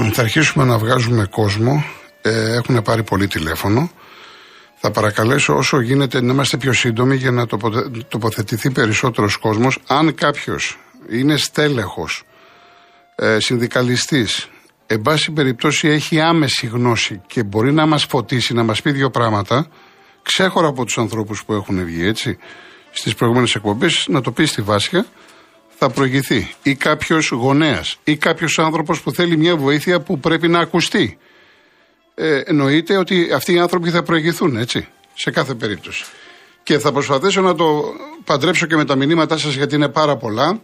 Λοιπόν, θα αρχίσουμε να βγάζουμε κόσμο. Ε, έχουν πάρει πολύ τηλέφωνο. Θα παρακαλέσω όσο γίνεται να είμαστε πιο σύντομοι για να τοποθετηθεί περισσότερος κόσμος. Αν κάποιος είναι στέλεχος, ε, συνδικαλιστής, εν πάση περιπτώσει έχει άμεση γνώση και μπορεί να μας φωτίσει, να μας πει δύο πράγματα, ξέχωρα από τους ανθρώπους που έχουν βγει έτσι, στις προηγούμενες εκπομπές, να το πει στη Βάσια, θα προηγηθεί. Ή κάποιος γονέας, ή κάποιος άνθρωπος που θέλει μια βοήθεια που πρέπει να ακουστεί. Ε, εννοείται ότι αυτοί οι άνθρωποι θα προηγηθούν, έτσι, σε κάθε περίπτωση. Και θα προσπαθήσω να το παντρέψω και με τα μηνύματά σας γιατί είναι πάρα πολλά.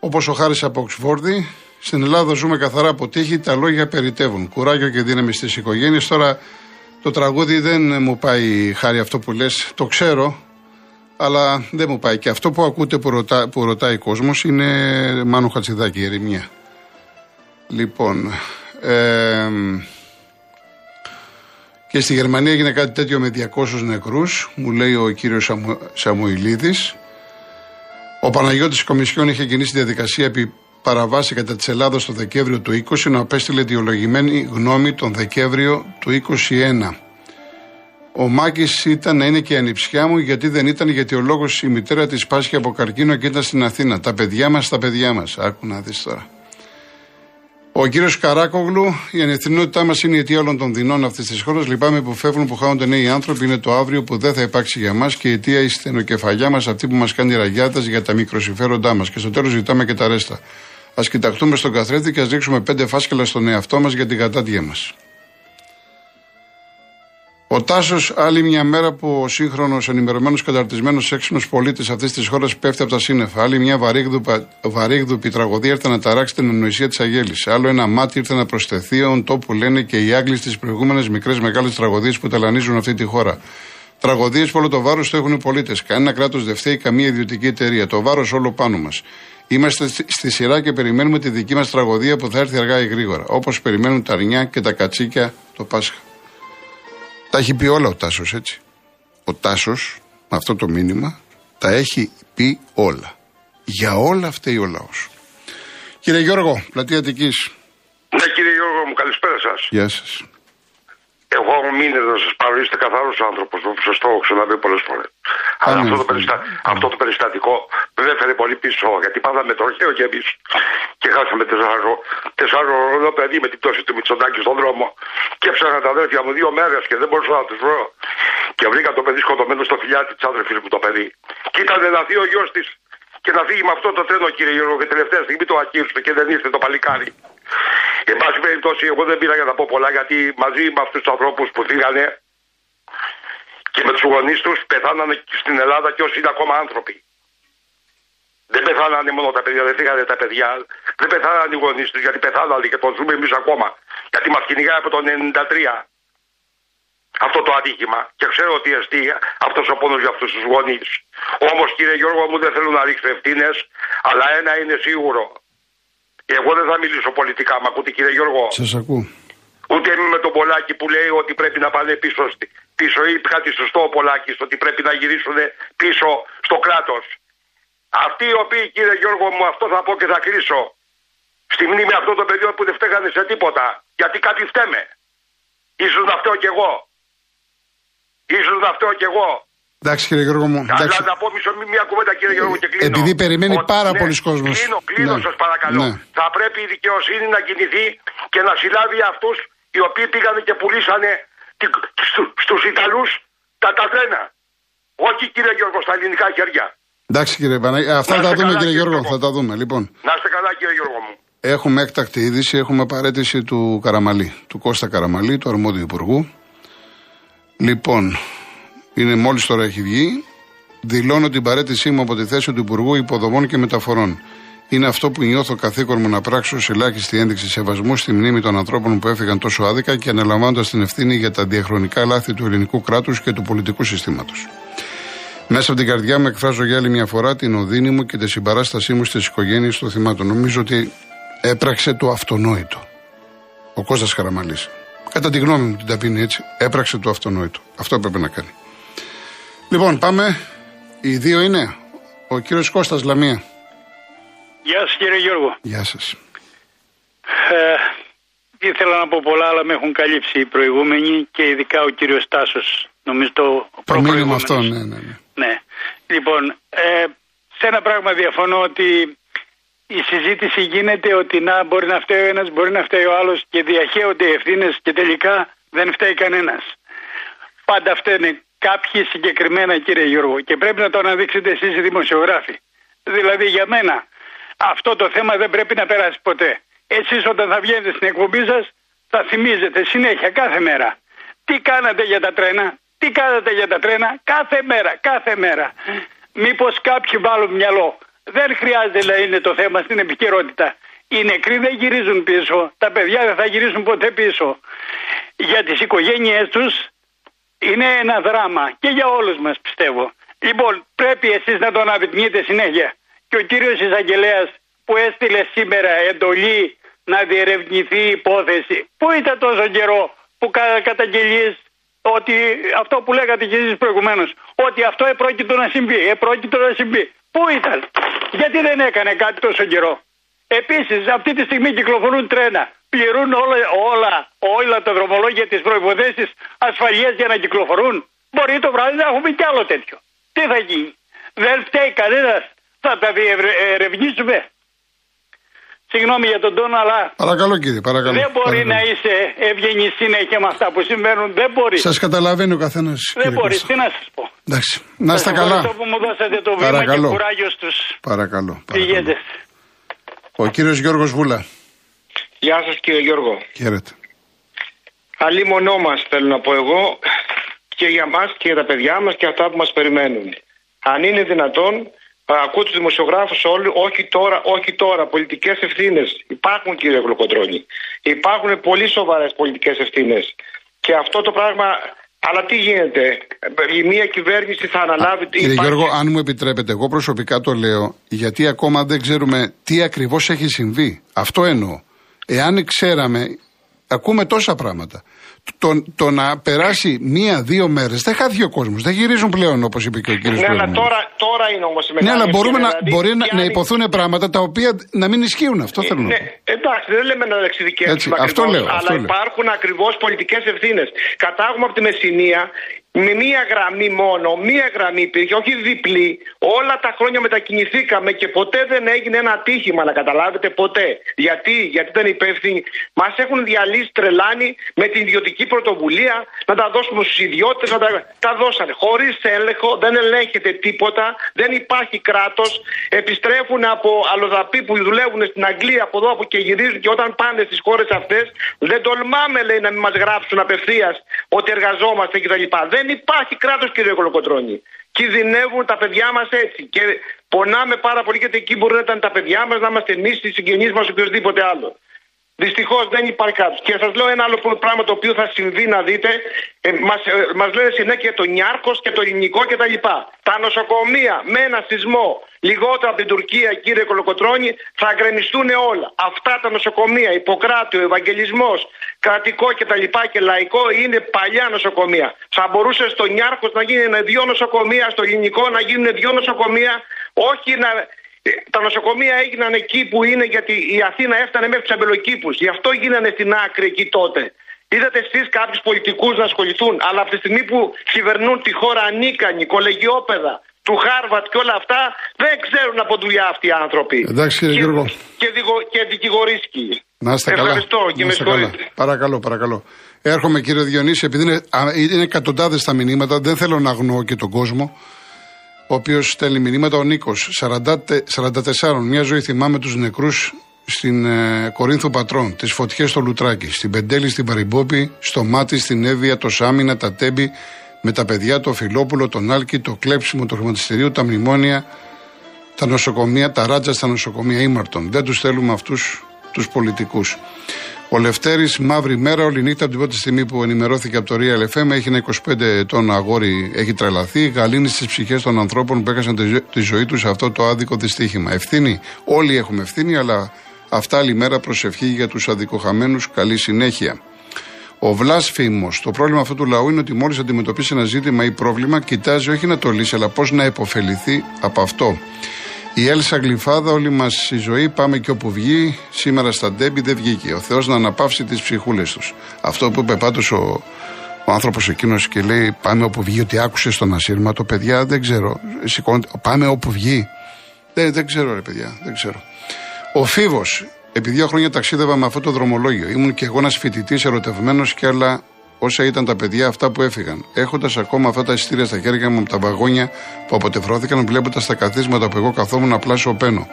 Όπως ο Χάρης από Οξφόρδη, στην Ελλάδα ζούμε καθαρά από τύχη, τα λόγια περιτεύουν. Κουράγιο και δύναμη στις οικογένειες. Τώρα το τραγούδι δεν μου πάει χάρη αυτό που λες, το ξέρω, αλλά δεν μου πάει. Και αυτό που ακούτε που, ρωτά, που ρωτάει ο κόσμος είναι Μάνο Χατσιδάκη, ερημιά. Λοιπόν. Ε, και στη Γερμανία έγινε κάτι τέτοιο με 200 νεκρούς, μου λέει ο κύριος Σαμου, Σαμουηλίδης. Ο Παναγιώτης Κομισιόν είχε κινήσει διαδικασία επί παραβάση κατά της Ελλάδας το Δεκέμβριο του 20, να απέστειλε διολογημένη γνώμη τον Δεκέμβριο του 21. Ο Μάκης ήταν να είναι και η ανιψιά μου, γιατί δεν ήταν, γιατί ο λόγος η μητέρα της πάσχει από καρκίνο και ήταν στην Αθήνα. Τα παιδιά μας, τα παιδιά μας. Άκου να δεις τώρα. Ο κύριος Καράκογλου, η ανευθυνότητά μας είναι η αιτία όλων των δεινών αυτής της χώρας. Λυπάμαι που φεύγουν, που χάνονται νέοι άνθρωποι. Είναι το αύριο που δεν θα υπάρξει για μας και η αιτία η στενοκεφαλιά μας, αυτή που μας κάνει ραγιάτα για τα μικροσυμφέροντά μας. Και στο τέλος ζητάμε και τα ρέστα. Α κοιταχτούμε στον καθρέφτη και ας ρίξουμε πέντε φάσκελα στον εαυτό μας για την κατάτια μας. Ο Τάσος, άλλη μια μέρα που ο σύγχρονος, ενημερωμένος, καταρτισμένος, έξυπνος πολίτης αυτής της χώρας πέφτει από τα σύννεφα. Άλλη μια βαρύγδουπη τραγωδία ήρθε να ταράξει την εννοησία της Αγέλης. Άλλο ένα μάτι ήρθε να προσθεθεί ον τόπου λένε και οι Άγγλοι στις προηγούμενες μικρές μεγάλες τραγωδίες που ταλανίζουν αυτή τη χώρα. Τραγωδίες που όλο το βάρος το έχουν οι πολίτες. Κανένα κράτος δεν φταίει, καμία ιδιωτική εταιρεία. Το βάρος όλο πάνω μας. Είμαστε στη σειρά και περιμένουμε τη δική μας τραγωδία που θα έρθει αργά ή γρήγορα. Όπως περιμένουν τα αρνιά και τα κατσίκια το Πάσχα. Τα έχει πει όλα ο Τάσος, έτσι. Ο Τάσος, με αυτό το μήνυμα, τα έχει πει όλα. Για όλα φταίει ο λαός. Κύριε Γιώργο, πλατεία Αττικής. Ναι, κύριε Γιώργο, μου καλησπέρα σας. Γεια σας. Εγώ έχω μείνει να σα πάρω, είστε καθαρό άνθρωπος, σα το έχω ξαναπεί πολλές φορές. Αλλά αυτό το, περιστα... αυτό το περιστατικό δεν έφερε πολύ πίσω, γιατί πάθαμε τροχαίο και εμείς. Και χάσαμε τεσσάρο παιδί με την πτώση του Μητσοτάκη στον δρόμο. Και έψαχνα τα αδέρφια μου δύο μέρες και δεν μπορούσα να τους βρω. Και βρήκα το παιδί σκοτωμένο στο φιλιάτι της άντρεφη μου το παιδί. Και ήταν να δει ο γιος της και να φύγει με αυτό το τρένο, κύριε Γιώργο, και τελευταία στιγμή το ακύρωσε και δεν ήρθε το παλικάρι. Εν πάση περιπτώσει, εγώ δεν πήρα για να πω πολλά γιατί μαζί με αυτούς τους ανθρώπους που φύγανε και με τους γονείς τους πεθάνανε στην Ελλάδα και όσοι είναι ακόμα άνθρωποι. Δεν πεθάνανε μόνο τα παιδιά, δεν φύγανε τα παιδιά, δεν πεθάνανε οι γονείς τους γιατί πεθάνανε και το ζούμε εμείς ακόμα. Γιατί μας κυνηγάει από το 93 αυτό το ατύχημα και ξέρω ότι εστί αυτός ο πόνος για αυτούς τους γονείς. Όμως κύριε Γιώργο μου δεν θέλω να ρίξω ευθύνες, αλλά ένα είναι σίγουρο. Εγώ δεν θα μιλήσω πολιτικά, μα ακούτε κύριε Γιώργο; Σας ακούω. Ούτε είμαι με τον Πολάκη που λέει ότι πρέπει να πάνε πίσω, πίσω ή κάτι σωστό ο Πολάκης, ότι πρέπει να γυρίσουν πίσω στο κράτος. Αυτοί οι οποίοι κύριε Γιώργο μου αυτό θα πω και θα κρίσω στη μνήμη αυτών των παιδιών που δεν φταίγανε σε τίποτα. Γιατί κάτι φταίμε. Ίσως να φταίω κι εγώ. Ίσως να φταίω κι εγώ. Εντάξει κύριε Γιώργο μου. Αλλά να πω μισό μια κουβέντα κύριε Γιώργο και κλείνω. Επειδή περιμένει πάρα ναι, πολλοί κόσμος. Κλείνω, κλείνω ναι. σας παρακαλώ. Ναι. Θα πρέπει η δικαιοσύνη να κινηθεί και να συλλάβει αυτούς οι οποίοι πήγαν και πουλήσανε στους Ιταλούς τα, τα τρένα. Όχι κύριε Γιώργο στα ελληνικά χέρια. Εντάξει κύριε Παναγία, αυτά θα δούμε κύριε Γιώργο, θα τα δούμε λοιπόν. Να είστε καλά κύριε Γιώργο μου. Έχουμε έκτακτη είδηση, έχουμε παρέτηση του Καραμαλή, του Κώστα Καραμαλή, του αρμόδιου υπουργού. Λοιπόν, είναι μόλις τώρα έχει βγει. Δηλώνω την παρέτησή μου από τη θέση του Υπουργού Υποδομών και Μεταφορών. Είναι αυτό που νιώθω καθήκον μου να πράξω σε ελάχιστη ένδειξη σεβασμού στη μνήμη των ανθρώπων που έφυγαν τόσο άδικα και αναλαμβάνοντας την ευθύνη για τα διαχρονικά λάθη του ελληνικού κράτους και του πολιτικού συστήματος. Μέσα από την καρδιά μου εκφράζω για άλλη μια φορά την οδύνη μου και τη συμπαράστασή μου στις οικογένειες των θυμάτων. Νομίζω ότι έπραξε το αυτονόητο. Ο Κώστας Καραμαλής. Κατά τη γνώμη μου την ταπεινή έτσι, έπραξε το αυτονόητο. Αυτό έπρεπε να κάνει. Λοιπόν, πάμε. Οι δύο είναι. Ο κύριος Κώστας Λαμία. Γεια σας κύριε Γιώργο. Γεια σας. Ε, ήθελα να πω πολλά, αλλά με έχουν καλύψει οι προηγούμενοι και ειδικά ο κύριος Τάσος. Νομίζω το Το μήνυμα αυτό, ναι, ναι. ναι. ναι. Λοιπόν, ε, σε ένα πράγμα διαφωνώ ότι η συζήτηση γίνεται ότι να μπορεί να φταίει ο ένας, μπορεί να φταίει ο άλλος και διαχέονται οι ευθύνες και τελικά δεν φταίει κανένας. Πάντα φταίνε κάποιοι συγκεκριμένα, κύριε Γιώργο, και πρέπει να το αναδείξετε εσείς οι δημοσιογράφοι. Δηλαδή για μένα αυτό το θέμα δεν πρέπει να περάσει ποτέ. Εσείς όταν θα βγαίνετε στην εκπομπή σας θα θυμίζετε συνέχεια κάθε μέρα. Τι κάνατε για τα τρένα, τι κάνατε για τα τρένα, κάθε μέρα, κάθε μέρα. Μήπως κάποιοι βάλουν μυαλό. Δεν χρειάζεται να είναι το θέμα στην επικαιρότητα. Οι νεκροί δεν γυρίζουν πίσω. Τα παιδιά δεν θα γυρίσουν ποτέ πίσω. Για τις οικογένειές τους είναι ένα δράμα και για όλους μας πιστεύω. Λοιπόν πρέπει εσείς να τον απειτνείτε συνέχεια. Και ο κύριος Εισαγγελέας που έστειλε σήμερα εντολή να διερευνηθεί η υπόθεση. Πού ήταν τόσο καιρό που καταγγελίες ότι αυτό που λέγατε και εσείς προηγουμένως, ότι αυτό επρόκειτο να συμβεί, επρόκειτο να συμβεί. Πού ήταν, γιατί δεν έκανε κάτι τόσο καιρό. Επίσης αυτή τη στιγμή κυκλοφορούν τρένα, πληρούν όλα, όλα, όλα τα δρομολόγια τις προϋποθέσεις ασφαλείας για να κυκλοφορούν. Μπορεί το βράδυ να έχουμε κι άλλο τέτοιο. Τι θα γίνει; Δεν φταίει κανένας. Θα τα διερευνήσουμε. Συγγνώμη για τον τόνο, αλλά. Παρακαλώ κύριε, παρακαλώ. Δεν μπορεί παρακαλώ. να είσαι ευγενή συνέχεια με αυτά που συμβαίνουν. Δεν μπορεί. Σας καταλαβαίνει ο καθένας. Δεν μπορείς. Τι να σας πω. Εντάξει. Να είστε Σας καλά. ευχαριστώ που μου δώσατε το βήμα Παρακαλώ. και κουράγιο στους Παρακαλώ. παρακαλώ. πηγέντε. Ο κύριος Γιώργος Βούλα. Γεια σας κύριε Γιώργο. Χαίρετε. Αλλή μονό μας θέλω να πω εγώ και για μας και για τα παιδιά μας και αυτά που μας περιμένουν. Αν είναι δυνατόν, α, ακούω τους δημοσιογράφους όλοι, όχι τώρα, όχι τώρα, πολιτικές ευθύνες. Υπάρχουν κύριε Γλυκοτρώνη. Υπάρχουν πολύ σοβαρές πολιτικές ευθύνες. Και αυτό το πράγμα, αλλά τι γίνεται, η μία κυβέρνηση θα αναλάβει... Κύριε υπάρχει- Γιώργο, αν μου επιτρέπετε, εγώ προσωπικά το λέω γιατί ακόμα δεν ξέρουμε τι ακριβώς έχει συμβεί. Αυτό εννοώ. Εάν ξέραμε, ακούμε τόσα πράγματα. Το, το να περάσει μία-δύο μέρες δεν χάθηκε ο κόσμος. Δεν γυρίζουν πλέον, όπως είπε και ο κύριος Ναι, αλλά τώρα, τώρα είναι όμως η Ναι, μεγάλη αλλά μπορούμε να, ευκαιρία, δηλαδή, μπορεί να, και να αν- υποθούν πράγματα τα οποία να μην ισχύουν. Αυτό θέλω να Ναι, πω. εντάξει, δεν λέμε να Έτσι, εξειδικεύσουμε αυτό ακριβώς, λέω, αυτό αλλά λέω. υπάρχουν ακριβώς πολιτικές ευθύνες. Κατάγουμε από τη Μεσσηνία με μία γραμμή μόνο, μία γραμμή υπήρχε, όχι διπλή. Όλα τα χρόνια μετακινηθήκαμε και ποτέ δεν έγινε ένα ατύχημα, να καταλάβετε ποτέ. Γιατί, γιατί ήταν υπεύθυνοι. Μας έχουν διαλύσει τρελάνι με την ιδιωτική πρωτοβουλία να τα δώσουμε στους ιδιώτες, να τα, τα δώσανε. Χωρίς έλεγχο, δεν ελέγχεται τίποτα, δεν υπάρχει κράτος. Επιστρέφουν από αλλοδαποί που δουλεύουν στην Αγγλία από εδώ από και γυρίζουν και όταν πάνε στις χώρες αυτές, δεν τολμάμε λέει να μην μας γράψουν απευθείας ότι εργαζόμαστε κτλ. Δεν υπάρχει κράτος, κύριε Κολοκοτρόνη. Κινδυνεύουν τα παιδιά μας έτσι. Και πονάμε πάρα πολύ γιατί εκεί μπορεί να ήταν τα παιδιά μας, να είμαστε εμείς, οι συγγενείς μας, οποιοδήποτε άλλο. Δυστυχώς δεν υπάρχει κράτος. Και σας λέω ένα άλλο πράγμα το οποίο θα συμβεί να δείτε. Ε, Μας ε, μας λένε συνέχεια το Νιάρκος και το ελληνικό κτλ. Τα νοσοκομεία με ένα σεισμό λιγότερο από την Τουρκία, κύριε Κολοκοτρόνη, θα γκρεμιστούν όλα. Αυτά τα νοσοκομεία, Ιπποκράτιο, Ευαγγελισμός, κρατικό κτλ. Και, και λαϊκό είναι παλιά νοσοκομεία. Θα μπορούσε στο Νιάρκο να γίνουν δύο νοσοκομεία, στο ελληνικό να γίνουν δύο νοσοκομεία, όχι να, ε, τα νοσοκομεία έγιναν εκεί που είναι γιατί η Αθήνα έφτανε μέχρι τους αμπελοκήπους. Γι' αυτό γίνανε στην άκρη εκεί τότε. Είδατε εσείς κάποιους πολιτικούς να ασχοληθούν, αλλά από τη στιγμή που κυβερνούν τη χώρα ανίκανοι, κολεγιόπεδα, του Χάρβατ και όλα αυτά, δεν ξέρουν από δουλειά αυτοί οι άνθρωποι. Εντάξει, κύριε και, Γιώργο. Και, δικο- και δικηγορίσκοι. Να είστε καλά. Ευχαριστώ και Να με είστε καλά. συγχωρείτε. Παρακαλώ, παρακαλώ. Έρχομαι κύριε Διονύση, επειδή είναι, α, είναι εκατοντάδες τα μηνύματα, δεν θέλω να αγνοώ και τον κόσμο. Ο οποίος στέλνει μηνύματα, ο Νίκος, 44, μια ζωή θυμάμαι τους νεκρούς στην ε, Κορίνθου Πατρών, τις φωτιές στο Λουτράκι, στην Πεντέλη, στην Παρυμπόπη, στο Μάτι, στην Εύβοια, το Σάμινα, τα Τέμπη, με τα παιδιά, το Φιλόπουλο, τον Άλκη, το κλέψιμο, το χρηματιστηρίο, τα μνημόνια, τα νοσοκομεία, τα ράτζα στα νοσοκομεία ήμαρτων. Δεν τους θέλουμε αυτούς τους πολιτικούς. Ο Λευτέρης, μαύρη μέρα, όλη νύχτα από την πρώτη στιγμή που ενημερώθηκε από το Real FM, έχει ένα 25 ετών αγόρι, έχει τρελαθεί. Γαλήνει στις ψυχές των ανθρώπων που έχασαν τη, ζω- τη ζωή τους σε αυτό το άδικο δυστύχημα. Ευθύνη, όλοι έχουμε ευθύνη, αλλά αυτά άλλη μέρα προσευχή για τους αδικοχαμένους. Καλή συνέχεια. Ο βλάσφημος. Το πρόβλημα αυτού του λαού είναι ότι μόλις αντιμετωπίσει ένα ζήτημα ή πρόβλημα, κοιτάζει όχι να το λύσει, αλλά πώς να υποφεληθεί από αυτό. Η Έλσα Γλυφάδα, όλη μας η ζωή, πάμε και όπου βγει. Σήμερα στα ντέμπι δεν βγήκε. Ο Θεός να αναπαύσει τις ψυχούλες τους. Αυτό που είπε πάντως ο, ο άνθρωπος εκείνος και λέει: Πάμε όπου βγει, ότι άκουσε στον ασύρματο. Παιδιά, δεν ξέρω. Σηκώνεται, πάμε όπου βγει. Δεν, δεν ξέρω, ρε παιδιά, δεν ξέρω. Ο Φίβος, επειδή δύο χρόνια ταξίδευα με αυτό το δρομολόγιο, ήμουν και εγώ ένας φοιτητής ερωτευμένος και άλλα όσα ήταν τα παιδιά αυτά που έφυγαν. Έχοντας ακόμα αυτά τα εισιτήρια στα χέρια μου από τα βαγόνια που αποτεφρώθηκαν, βλέποντας τα καθίσματα που εγώ καθόμουν απλά σωπαίνω.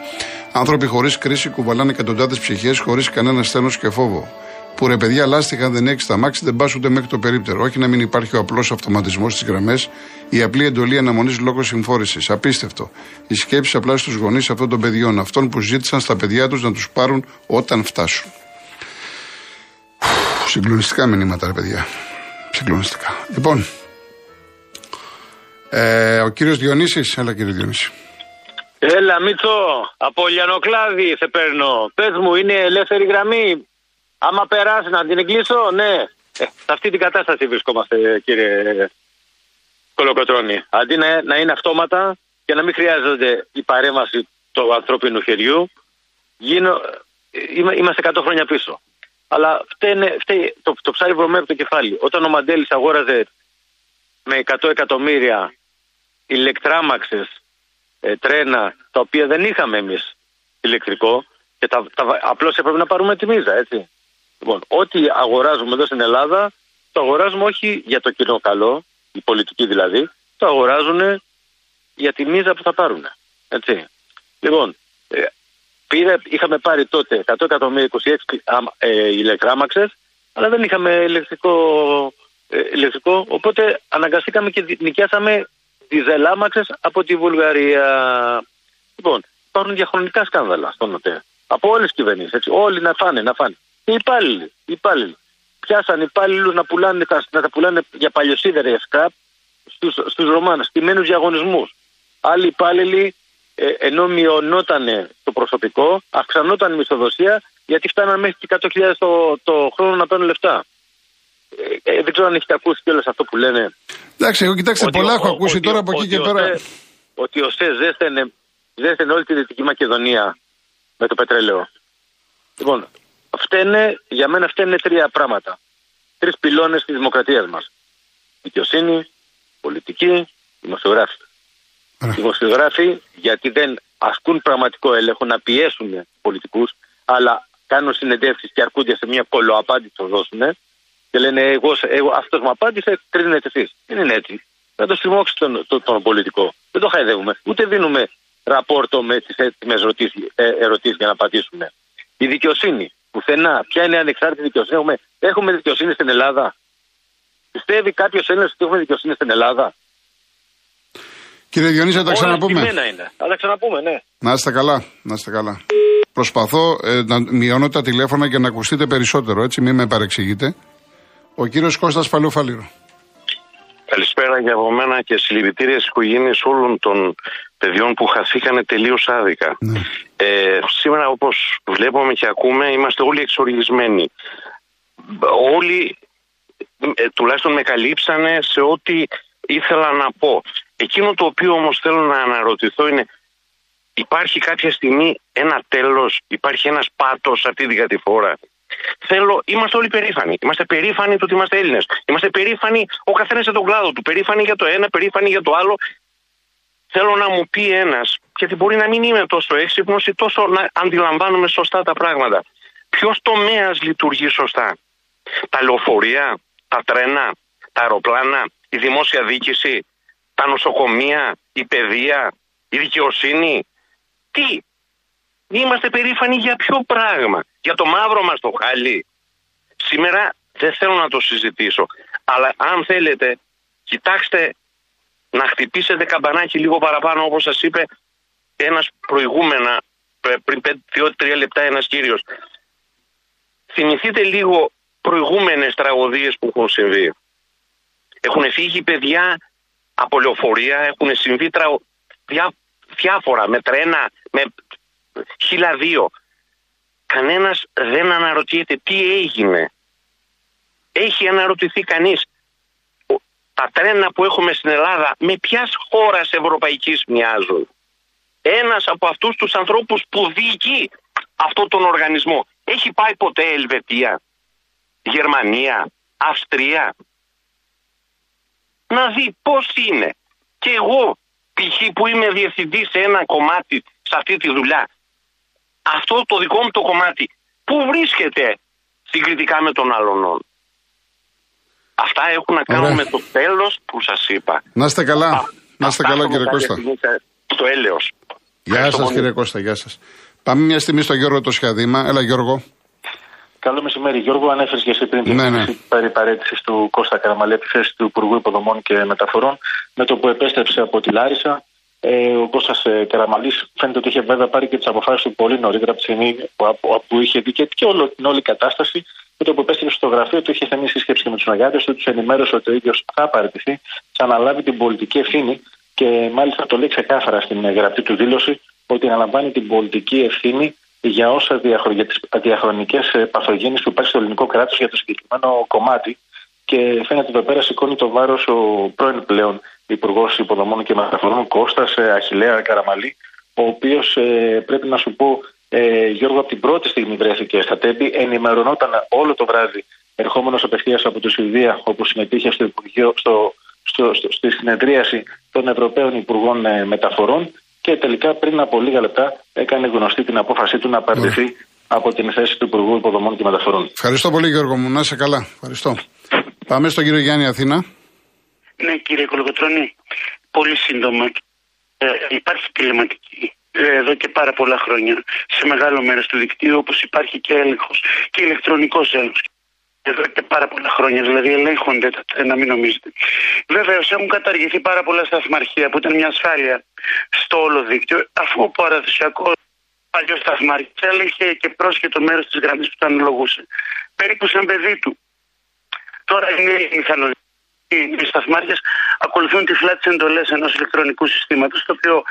Άνθρωποι χωρίς κρίση κουβαλάνε εκατοντάδες ψυχές, χωρίς κανένα στένος και φόβο. Που ρε παιδιά, λάστιχαν δεν έχεις τα μάξι, δεν πας ούτε μέχρι το περίπτερο. Όχι να μην υπάρχει ο απλός αυτοματισμός στις γραμμές, η απλή εντολή αναμονής λόγω συμφόρησης. Απίστευτο. Οι σκέψει απλά στους γονείς αυτών των παιδιών, αυτών που ζήτησαν στα παιδιά τους να τους πάρουν όταν φτάσουν. Συγκλονιστικά μηνύματα, ρε παιδιά. Συγκλονιστικά. Λοιπόν, ε, ο κύριος Διονύσης, έλα κύριε Διονύση. Έλα Μίτσο, από Λιανοκλάδη σε παίρνω. Πες μου, είναι ελεύθερη γραμμή; Άμα περάσει να την εγκλήσω, ναι. Ε, σε αυτή την κατάσταση βρισκόμαστε κύριε Κολοκοτρώνη. Αντί να, να είναι αυτόματα και να μην χρειάζεται η παρέμβαση του ανθρώπινου χεριού, γίνω, ε, είμαστε 100 χρόνια πίσω. Αλλά φταίνε, φταίει το, το ψάρι βρωμεύει το κεφάλι. Όταν ο Μαντέλης αγόραζε με 100 εκατομμύρια ηλεκτράμαξες, ε, τρένα, τα οποία δεν είχαμε εμείς ηλεκτρικό, και τα, τα, απλώς έπρεπε να πάρουμε τη μίζα, έτσι. Λοιπόν, ό,τι αγοράζουμε εδώ στην Ελλάδα, το αγοράζουμε όχι για το κοινό καλό, οι πολιτικοί δηλαδή, το αγοράζουν για τη μίζα που θα πάρουν. Έτσι. Λοιπόν, ε, πήρε, είχαμε πάρει τότε 100 εκατομμύρια 26 ε, ηλεκτράμαξες, αλλά δεν είχαμε ηλεκτρικό, ε, ηλεκτρικό, οπότε αναγκαστήκαμε και νοικιάσαμε διζελάμαξες από τη Βουλγαρία. Λοιπόν, υπάρχουν διαχρονικά σκάνδαλα στον ΝΟΤΕ. Από όλες τις κυβερνήσεις. Όλοι να φάνε, να φάνε. Οι υπάλληλοι. Οι υπάλληλοι. Πιάσαν υπάλληλους να, πουλάνε, να τα πουλάνε για παλιοσίδερα σκραπ στους στους Ρωμάνους, στημένου διαγωνισμού. Άλλοι υπάλληλοι ε, ενώ μειωνόταν το προσωπικό, αυξανόταν η μισθοδοσία, γιατί φτάναν μέχρι και 100.000 το, το χρόνο να παίρνουν λεφτά. Ε, ε, δεν ξέρω αν έχετε ακούσει κιόλας αυτό που λένε. Εντάξει, εγώ κοιτάξτε, πολλά έχω ακούσει τώρα από εκεί και πέρα. Ότι ο ΣΕ ζέστενε, ζέστενε όλη τη Δυτική Μακεδονία με το πετρέλαιο. Λοιπόν, φταίνε, για μένα φταίνε τρία πράγματα. Τρεις πυλώνες της δημοκρατίας μας. Δικαιοσύνη, πολιτική, δημοσιογράφη. Οι δημοσιογράφοι, γιατί δεν ασκούν πραγματικό έλεγχο να πιέσουν του πολιτικούς, αλλά κάνουν συνεντεύξεις και αρκούνται σε μια κολοαπάντηση το δώσουν και λένε εγώ, εγώ αυτός μου απάντησε, κρίνετε εσείς. Δεν είναι έτσι. Να το στριμώξει τον, τον, τον, πολιτικό. Δεν το χαϊδεύουμε. Ούτε δίνουμε ραπόρτο με τις έτοιμες ε, ερωτήσεις για να απαντήσουμε. Η δικαιοσύνη. Πουθενά. Ποια είναι η ανεξάρτητη δικαιοσύνη; Έχουμε, έχουμε δικαιοσύνη στην Ελλάδα. Πιστεύει κάποιος Έλληνας ότι έχουμε δικαιοσύνη στην Ελλάδα; Κύριε Διονύση, θα τα ξαναπούμε. Όλα είναι. Θα τα ξαναπούμε, ναι. Να είστε καλά. Να είστε καλά. Προσπαθώ ε, να μειώνω τα τηλέφωνα και να ακουστείτε περισσότερο, έτσι, μην με παρεξηγείτε. Ο κύριος Κώστας Παλαιοφαλήρο. Καλησπέρα για από μένα και συλληπιτήρια στι οικογένειε όλων των παιδιών που χαθήκανε τελείως άδικα. Ναι. Ε, σήμερα, όπως βλέπουμε και ακούμε, είμαστε όλοι εξοργισμένοι. Όλοι, ε, τουλάχιστον με καλύψανε σε ό,τι ήθελα να πω. Εκείνο το οποίο όμως θέλω να αναρωτηθώ είναι υπάρχει κάποια στιγμή ένα τέλος, υπάρχει ένας πάτος αυτή την κατηφόρα; Θέλω, είμαστε όλοι περήφανοι. Είμαστε περήφανοι του ότι είμαστε Έλληνες. Είμαστε περήφανοι ο καθένας για τον κλάδο του. Περήφανοι για το ένα, περήφανοι για το άλλο. Θέλω να μου πει ένας, γιατί μπορεί να μην είμαι τόσο έξυπνος ή τόσο να αντιλαμβάνομαι σωστά τα πράγματα. Ποιος τομέας λειτουργεί σωστά, Τα λεωφορεία, τα τρένα, τα αεροπλάνα, η δημόσια διοίκηση, τα νοσοκομεία, η παιδεία, η δικαιοσύνη. Τι, είμαστε περήφανοι για ποιο πράγμα, για το μαύρο μας το χάλι. Σήμερα δεν θέλω να το συζητήσω, αλλά αν θέλετε, κοιτάξτε να χτυπήσετε καμπανάκι λίγο παραπάνω όπως σας είπε ένας προηγούμενα, πριν 2-3 λεπτά ένας κύριος. Θυμηθείτε λίγο προηγούμενες τραγωδίες που έχουν συμβεί. Έχουν φύγει παιδιά από λεωφορεία, έχουν συμβεί τρα... διά... διάφορα με τρένα, με χιλιαδίο. Κανένας δεν αναρωτιέται τι έγινε. Έχει αναρωτηθεί κανείς τα τρένα που έχουμε στην Ελλάδα με ποιας χώρας ευρωπαϊκής μοιάζουν. ένας από αυτούς τους ανθρώπους που διοικεί αυτό τον οργανισμό έχει πάει ποτέ Ελβετία, Γερμανία, Αυστρία. Να δει πώς είναι. Και εγώ π.χ. που είμαι διευθυντής σε ένα κομμάτι σε αυτή τη δουλειά, αυτό το δικό μου το κομμάτι, πού βρίσκεται συγκριτικά με τον άλλον. Αυτά έχουν να κάνουν με το τέλος που σας είπα. Να είστε καλά. να είστε καλά κύριε Κώστα. Το έλεος. Γεια σας κύριε Κώστα, γεια σας. Πάμε μια στιγμή στο Γιώργο το Σχαδήμα. Έλα Γιώργο. Καλό μεσημέρι, Γιώργο. Ανέφερες και εσύ πριν την ναι, ναι. παρέτησης του Κώστα Καραμαλή από τη θέση του Υπουργού Υποδομών και Μεταφορών. Με το που επέστρεψε από τη Λάρισα, ε, ο Κώστας ε, Καραμαλής φαίνεται ότι είχε βέβαια πάρει και τις αποφάσεις του πολύ νωρίτερα από τη στιγμή που, που είχε δει και, και όλο, την όλη κατάσταση. Με το που επέστρεψε στο γραφείο του, είχε στενή σύσκεψη και με τους μεγάλου του, τους ενημέρωσε ότι ο ίδιος θα παραιτηθεί, θα αναλάβει την πολιτική ευθύνη και μάλιστα το λέει ξεκάθαρα στην γραπτή του δήλωση ότι αναλαμβάνει την πολιτική ευθύνη για όσα διαχρονικές παθογένειες που υπάρχει στο ελληνικό κράτος για το συγκεκριμένο κομμάτι. Και φαίνεται εδώ πέρα σηκώνει το βάρος ο πρώην πλέον Υπουργός Υποδομών και Μεταφορών Κώστας ε, Αχηλέα Καραμαλή, ο οποίος ε, πρέπει να σου πω, ε, Γιώργο, από την πρώτη στιγμή βρέθηκε στα τέμπη, ενημερωνόταν όλο το βράδυ, ερχόμενος απευθείας από τη Σουηδία, όπου συμμετείχε στο Υπουργείο, στο, στο, στο, στη συνεδρίαση των Ευρωπαίων Υπουργών ε, Μεταφορών και τελικά πριν από λίγα λεπτά έκανε γνωστή την απόφασή του να παραιτηθεί από την θέση του Υπουργού Υποδομών και Μεταφορών. Ευχαριστώ πολύ Γιώργο μου, να είσαι καλά. Ευχαριστώ. Πάμε στον κύριο Γιάννη Αθήνα. Ναι κύριε Κολοκοτρώνη, πολύ σύντομα. Ε, υπάρχει τηλεματική ε, εδώ και πάρα πολλά χρόνια σε μεγάλο μέρος του δικτύου όπως υπάρχει και έλεγχος και ηλεκτρονικός έλεγχος εδώ και πάρα πολλά χρόνια, δηλαδή ελέγχονται τα τρένα, μην νομίζετε. Βέβαια, έχουν καταργηθεί πάρα πολλά σταθμαρχεία που ήταν μια ασφάλεια στο όλο δίκτυο, αφού ο παραδοσιακός παλιός σταθμάρχης έλεγχε και πρόσχετο μέρος της γραμμής που τα αναλογούσε. Περίπου σαν παιδί του. Τώρα είναι οι μηχανολογικοί. Οι σταθμάρχε ακολουθούν τυφλά τι εντολές ενός ηλεκτρονικού συστήματος, το οποίο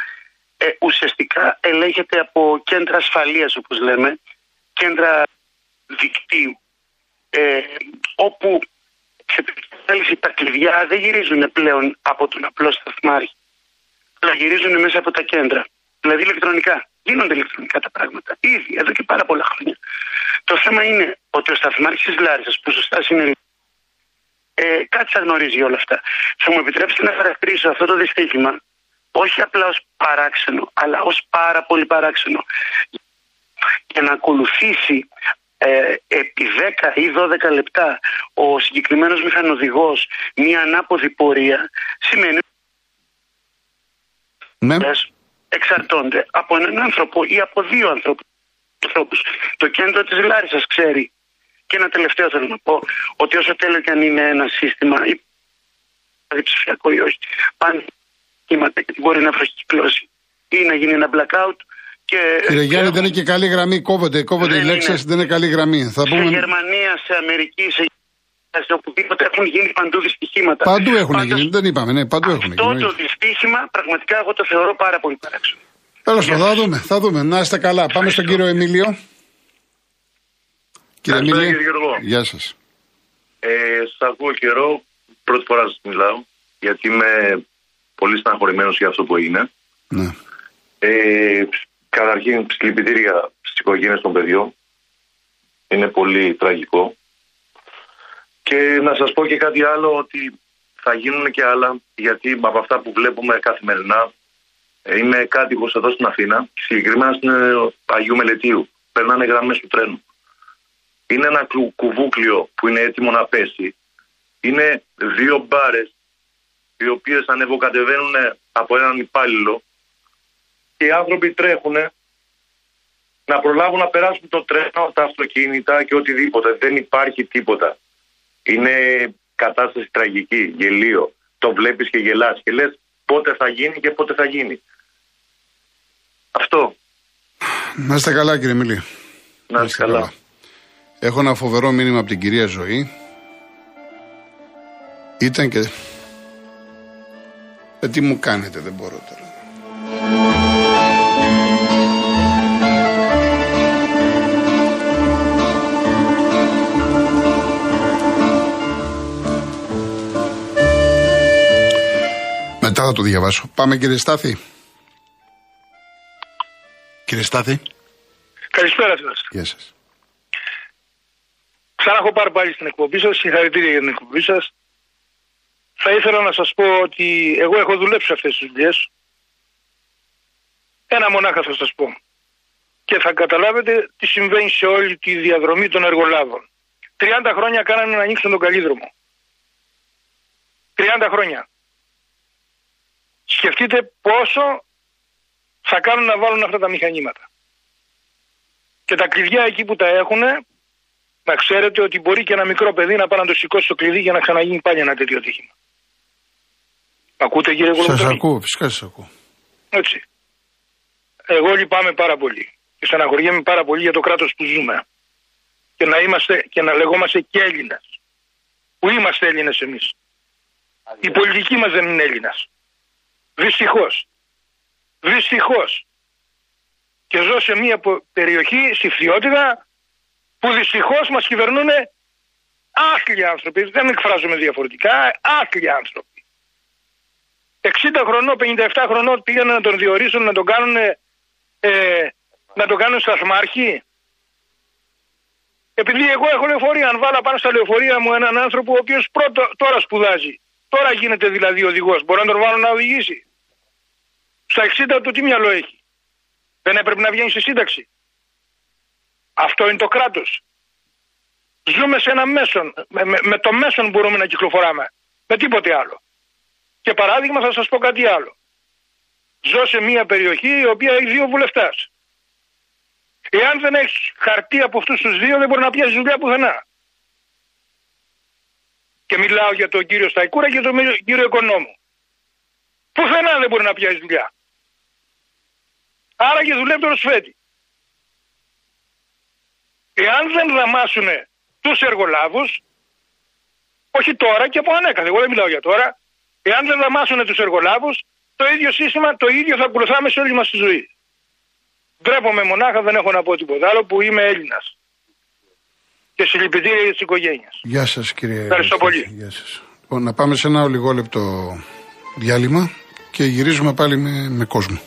ε, ουσιαστικά ελέγχεται από κέντρα ασφαλείας, όπως λέμε, κέντρα δικτύου ε, όπου σε θέληση τα κλειδιά δεν γυρίζουν πλέον από τον απλό σταθμάρχη, αλλά γυρίζουν μέσα από τα κέντρα. Δηλαδή ηλεκτρονικά. Γίνονται ηλεκτρονικά τα πράγματα. Ήδη, εδώ και πάρα πολλά χρόνια. Το θέμα είναι ότι ο σταθμάρχης της Λάρισας, που σωστά είναι. Ε, κάτι θα γνωρίζει όλα αυτά. Θα μου επιτρέψετε να χαρακτηρίσω αυτό το δυστύχημα όχι απλά ως παράξενο, αλλά ως πάρα πολύ παράξενο. Για να ακολουθήσει ε, επί 10 ή 12 λεπτά ο συγκεκριμένος μηχανοδηγός μια ανάποδη πορεία σημαίνει ναι. εξαρτώνται από έναν άνθρωπο ή από δύο ανθρώπους. Το κέντρο της Λάρισας ξέρει και ένα τελευταίο θέλω να πω ότι όσο τέλειο και αν είναι ένα σύστημα ή ψηφιακό ή όχι πάνε κύματα και μπορεί να προκυκλώσει ή να γίνει ένα blackout και Κύριε Γιάννη, δεν είναι και καλή γραμμή. Κόβονται, κόβονται οι λέξεις, δεν είναι καλή γραμμή. Θα πούμε... Σε Γερμανία, σε Αμερική, σε σε οπουδήποτε έχουν γίνει παντού δυστυχήματα. Παντού έχουν Πάντως, γίνει, δεν είπαμε, ναι, παντού έχουν γίνει. Αυτό το δυστύχημα πραγματικά εγώ το θεωρώ πάρα πολύ παράξενο. Τέλος πάντων, θα δούμε, θα δούμε. Να είστε καλά. Πάμε στον κύριο Εμίλιο. Κύριε Εμίλιο. Κύριε Γεια σας. Ε, σα ακούω καιρό, πρώτη φορά σας μιλάω, γιατί είμαι πολύ στεναχωρημένος για αυτό που έγινε. Ναι. Ε, Καταρχήν, συλληπιτήρια στις οικογένειες των παιδιών. Είναι πολύ τραγικό. Και να σας πω και κάτι άλλο, ότι θα γίνουν και άλλα, γιατί από αυτά που βλέπουμε καθημερινά, ε, είμαι κάτοικος εδώ στην Αθήνα, συγκεκριμένα στην ε, Αγίου Μελετίου. Περνάνε γραμμές του τρένου. Είναι ένα κουβούκλιο που είναι έτοιμο να πέσει. Είναι δύο μπάρες, οι οποίες ανεβοκατεβαίνουν από έναν υπάλληλο και οι άνθρωποι τρέχουν να προλάβουν να περάσουν το τρένο, τα αυτοκίνητα και οτιδήποτε. Δεν υπάρχει τίποτα. Είναι κατάσταση τραγική, γελίο. Το βλέπεις και γελάς και λες πότε θα γίνει και πότε θα γίνει. Αυτό. Να είστε καλά κύριε Μιλή. Να είστε καλά. καλά. Έχω ένα φοβερό μήνυμα από την κυρία Ζωή. Ήταν και... Ε, τι μου κάνετε, δεν μπορώ τώρα. Μετά θα το διαβάσω. Πάμε κύριε Στάθη. Κύριε Στάθη. Καλησπέρα σας. Γεια σας. Ξανά έχω πάρει πάλι στην εκπομπή σας. Συγχαρητήρια για την εκπομπή σας. Θα ήθελα να σας πω ότι εγώ έχω δουλέψει αυτές τις δουλειές. Ένα μονάχα θα σας πω. Και θα καταλάβετε τι συμβαίνει σε όλη τη διαδρομή των εργολάβων. 30 χρόνια κάνανε να ανοίξουν τον καλύδρομο. 30 χρόνια. Σκεφτείτε πόσο θα κάνουν να βάλουν αυτά τα μηχανήματα. Και τα κλειδιά εκεί που τα έχουν, να ξέρετε ότι μπορεί και ένα μικρό παιδί να πάει να το σηκώσει το κλειδί για να ξαναγίνει πάλι ένα τέτοιο ατύχημα. Ακούτε κύριε Κολοκοτρώνη. Σας ακούω, φυσικά σας ακούω. Έτσι. Εγώ λυπάμαι πάρα πολύ και στεναχωριέμαι πάρα πολύ για το κράτος που ζούμε. Και να είμαστε και να λεγόμαστε και Έλληνας. Που είμαστε Έλληνες εμείς. Η πολιτική μας δεν είναι Έλληνας. Δυστυχώς. Δυστυχώς. Και ζω σε μια περιοχή, στη Φθιότητα, που δυστυχώς μας κυβερνούν άθλιοι άνθρωποι. Δεν εκφράζομαι διαφορετικά, άθλιοι άνθρωποι. 60 χρονών, 57 χρονών πήγαν να τον διορίσουν, να τον κάνουν, ε, να τον κάνουν σταθμάρχη. Επειδή εγώ έχω λεωφορεία, αν βάλω πάνω στα λεωφορεία μου έναν άνθρωπο ο οποίος τώρα σπουδάζει, τώρα γίνεται δηλαδή οδηγός, μπορώ να τον βάλω να οδηγήσει. Στα 60 του τι μυαλό έχει. Δεν έπρεπε να βγαίνει στη σύνταξη. Αυτό είναι το κράτος. Ζούμε σε ένα μέσον. Με, με, το μέσον μπορούμε να κυκλοφοράμε. Με τίποτε άλλο. Και παράδειγμα θα σας πω κάτι άλλο. Ζω σε μια περιοχή η οποία έχει δύο βουλευτές. Εάν δεν έχεις χαρτί από αυτούς τους δύο, δεν μπορεί να πιάσεις δουλειά πουθενά. Και μιλάω για τον κύριο Σταϊκούρα και τον κύριο Οικονόμου. Πουθενά δεν μπορεί να πιάσεις δουλειά. Άρα και δουλεύει το σφέτη. Εάν δεν δαμάσουν τους εργολάβους, όχι τώρα και από ανέκαθεν, εγώ δεν μιλάω για τώρα, εάν δεν δαμάσουν τους εργολάβους, το ίδιο σύστημα, το ίδιο θα ακολουθάμε σε όλη μας τη ζωή. Ντρέπομαι μονάχα, δεν έχω να πω τίποτα άλλο, που είμαι Έλληνας. Και συλληπιτήρια για τις οικογένειες. Γεια σας, κύριε. Ευχαριστώ πολύ. Γεια σας. Λοιπόν, να πάμε σε ένα λιγόλεπτο διάλειμμα και γυρίζουμε πάλι με, με κόσμο.